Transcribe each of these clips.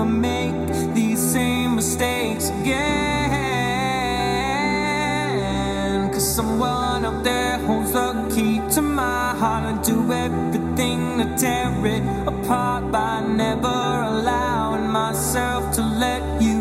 never make these same mistakes again. Cause someone out there holds the key to my heart. I do everything to tear it apart by never allowing myself to let you.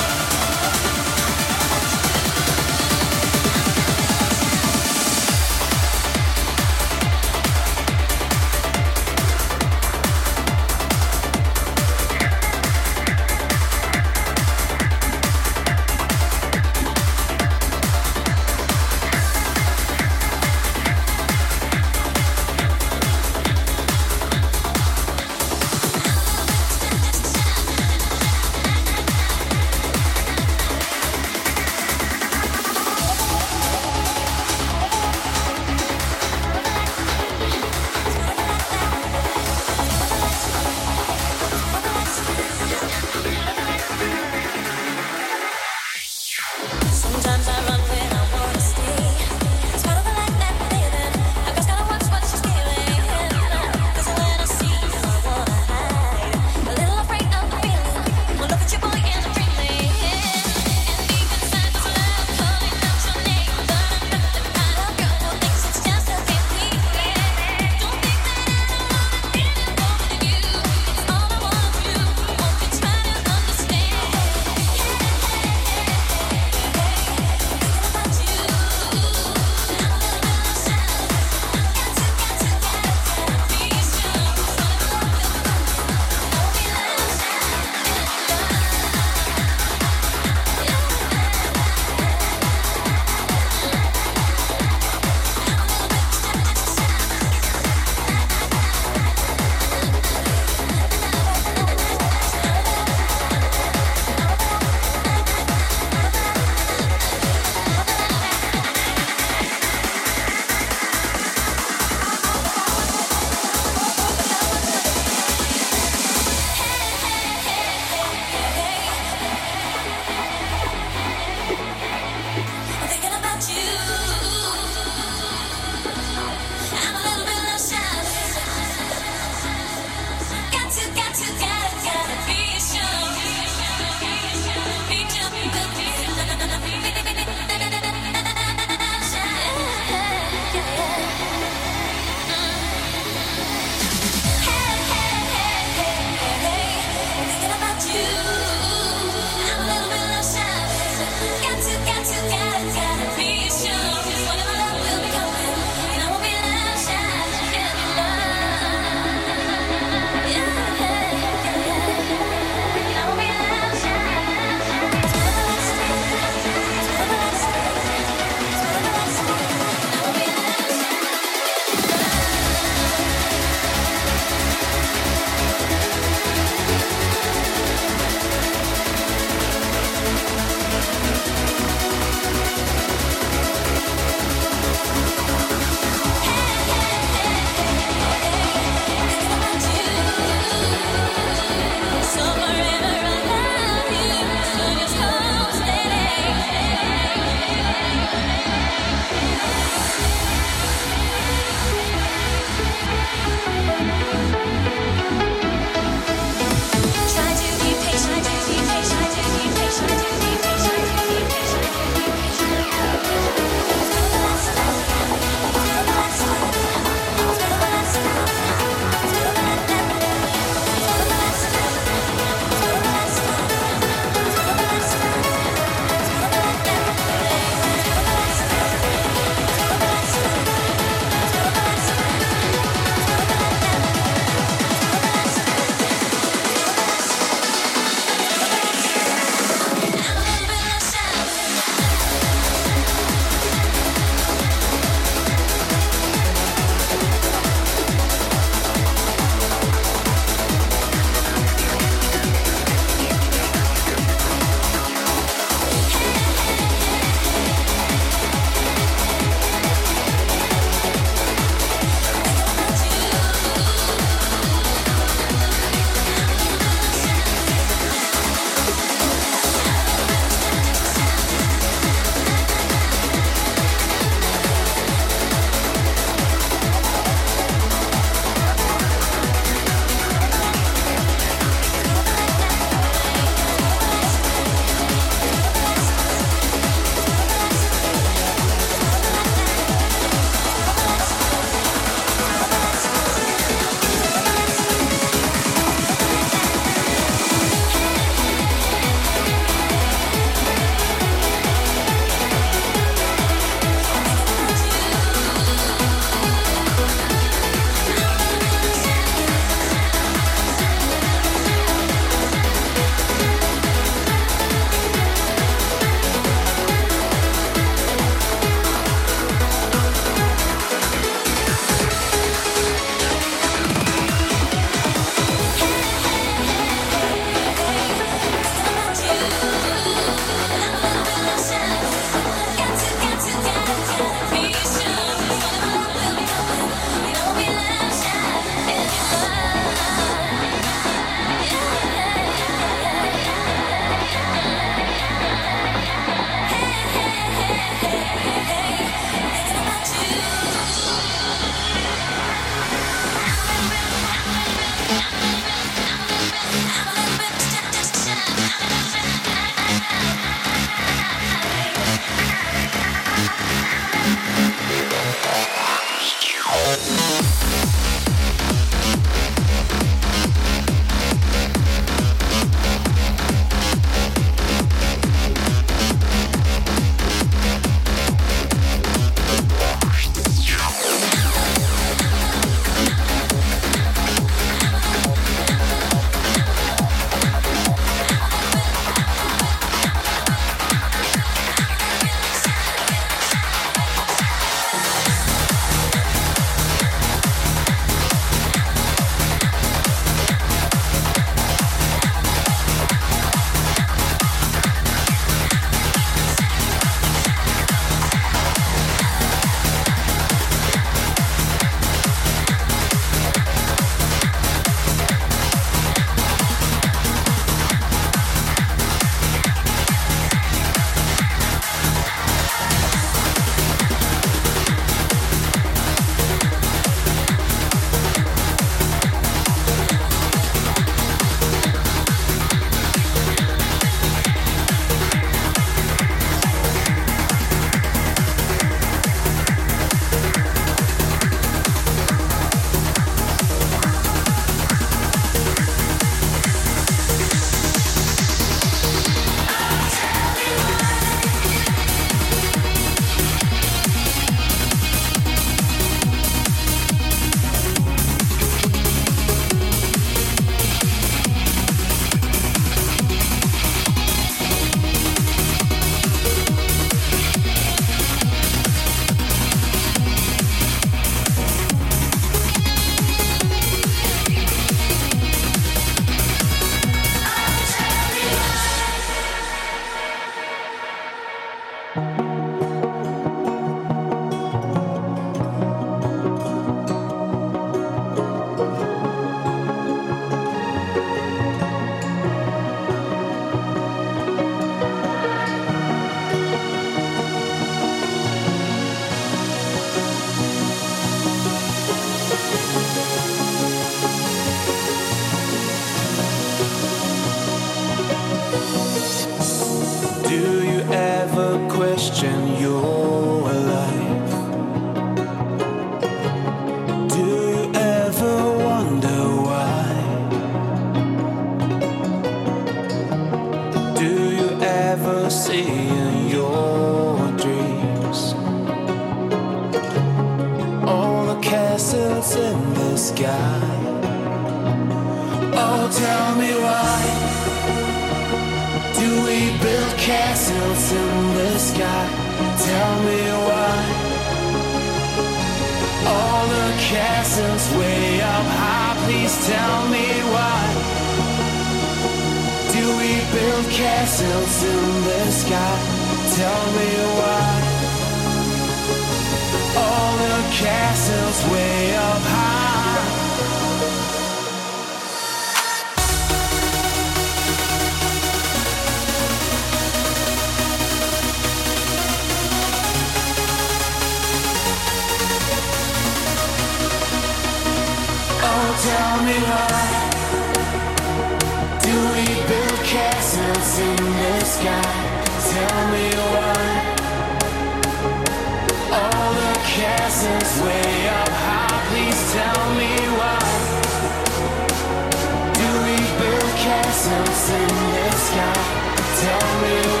Tell me